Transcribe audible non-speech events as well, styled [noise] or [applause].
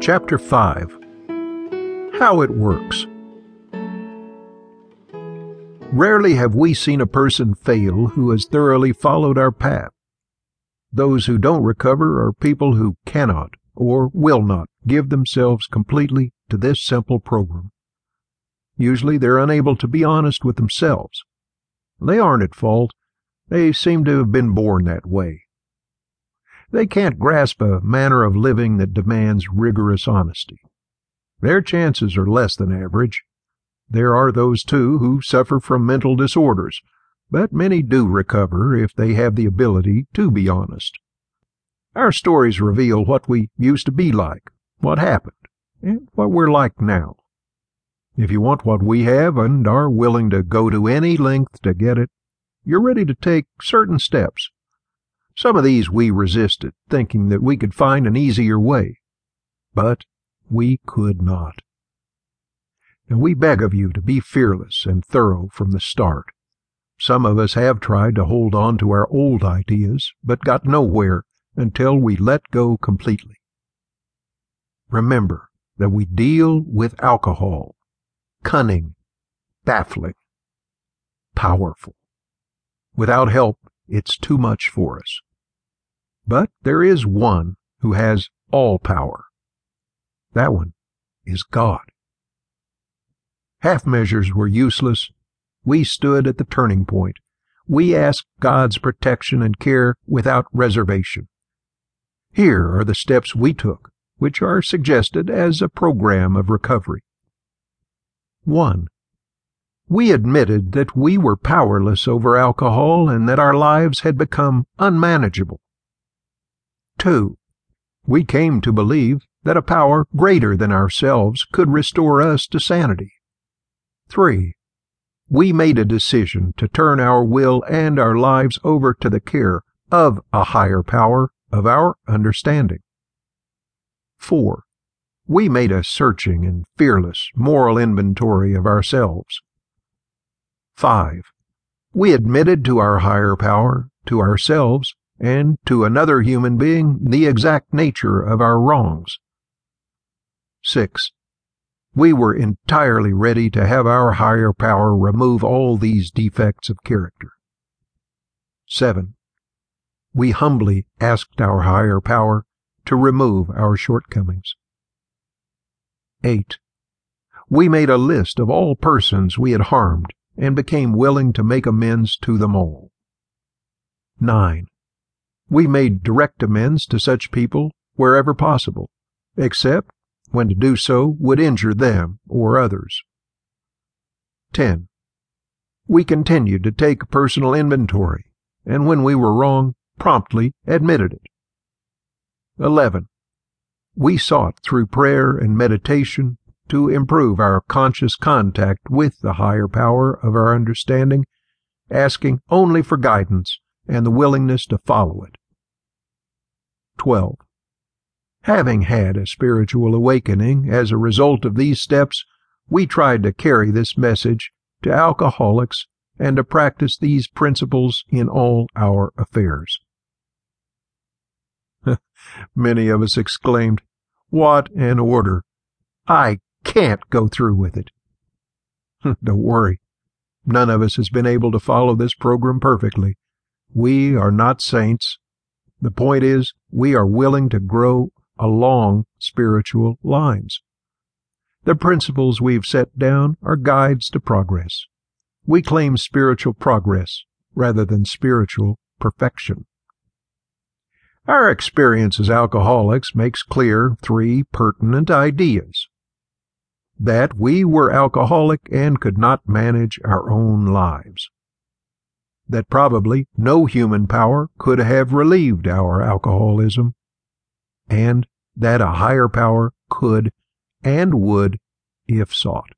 Chapter 5 How It Works Rarely have we seen a person fail who has thoroughly followed our path. Those who don't recover are people who cannot or will not give themselves completely to this simple program. Usually they're unable to be honest with themselves. They aren't at fault. They seem to have been born that way. They can't grasp a manner of living that demands rigorous honesty. Their chances are less than average. There are those, too, who suffer from mental disorders, but many do recover if they have the ability to be honest. Our stories reveal what we used to be like, what happened, and what we're like now. If you want what we have and are willing to go to any length to get it, you're ready to take certain steps. Some of these we resisted, thinking that we could find an easier way. But we could not. And we beg of you to be fearless and thorough from the start. Some of us have tried to hold on to our old ideas, but got nowhere until we let go completely. Remember that we deal with alcohol, cunning, baffling, powerful. Without help, it's too much for us. But there is one who has all power. That one is God. Half measures were useless. We stood at the turning point. We asked God's protection and care without reservation. Here are the steps we took, which are suggested as a program of recovery. 1. We admitted that we were powerless over alcohol and that our lives had become unmanageable. 2. We came to believe that a power greater than ourselves could restore us to sanity. 3. We made a decision to turn our will and our lives over to the care of a higher power of our understanding. 4. We made a searching and fearless moral inventory of ourselves. 5. We admitted to our higher power, to ourselves, and to another human being the exact nature of our wrongs. 6. We were entirely ready to have our higher power remove all these defects of character. 7. We humbly asked our higher power to remove our shortcomings. 8. We made a list of all persons we had harmed and became willing to make amends to them all. 9. We made direct amends to such people wherever possible, except when to do so would injure them or others. 10. We continued to take personal inventory, and when we were wrong, promptly admitted it. 11. We sought through prayer and meditation to improve our conscious contact with the higher power of our understanding, asking only for guidance and the willingness to follow it. 12. Having had a spiritual awakening as a result of these steps, we tried to carry this message to alcoholics and to practice these principles in all our affairs. [laughs] Many of us exclaimed, What an order! I can't go through with it. [laughs] Don't worry. None of us has been able to follow this program perfectly. We are not saints. The point is, we are willing to grow along spiritual lines. The principles we've set down are guides to progress. We claim spiritual progress rather than spiritual perfection. Our experience as alcoholics makes clear three pertinent ideas. That we were alcoholic and could not manage our own lives. That probably no human power could have relieved our alcoholism and that a higher power could and would if sought.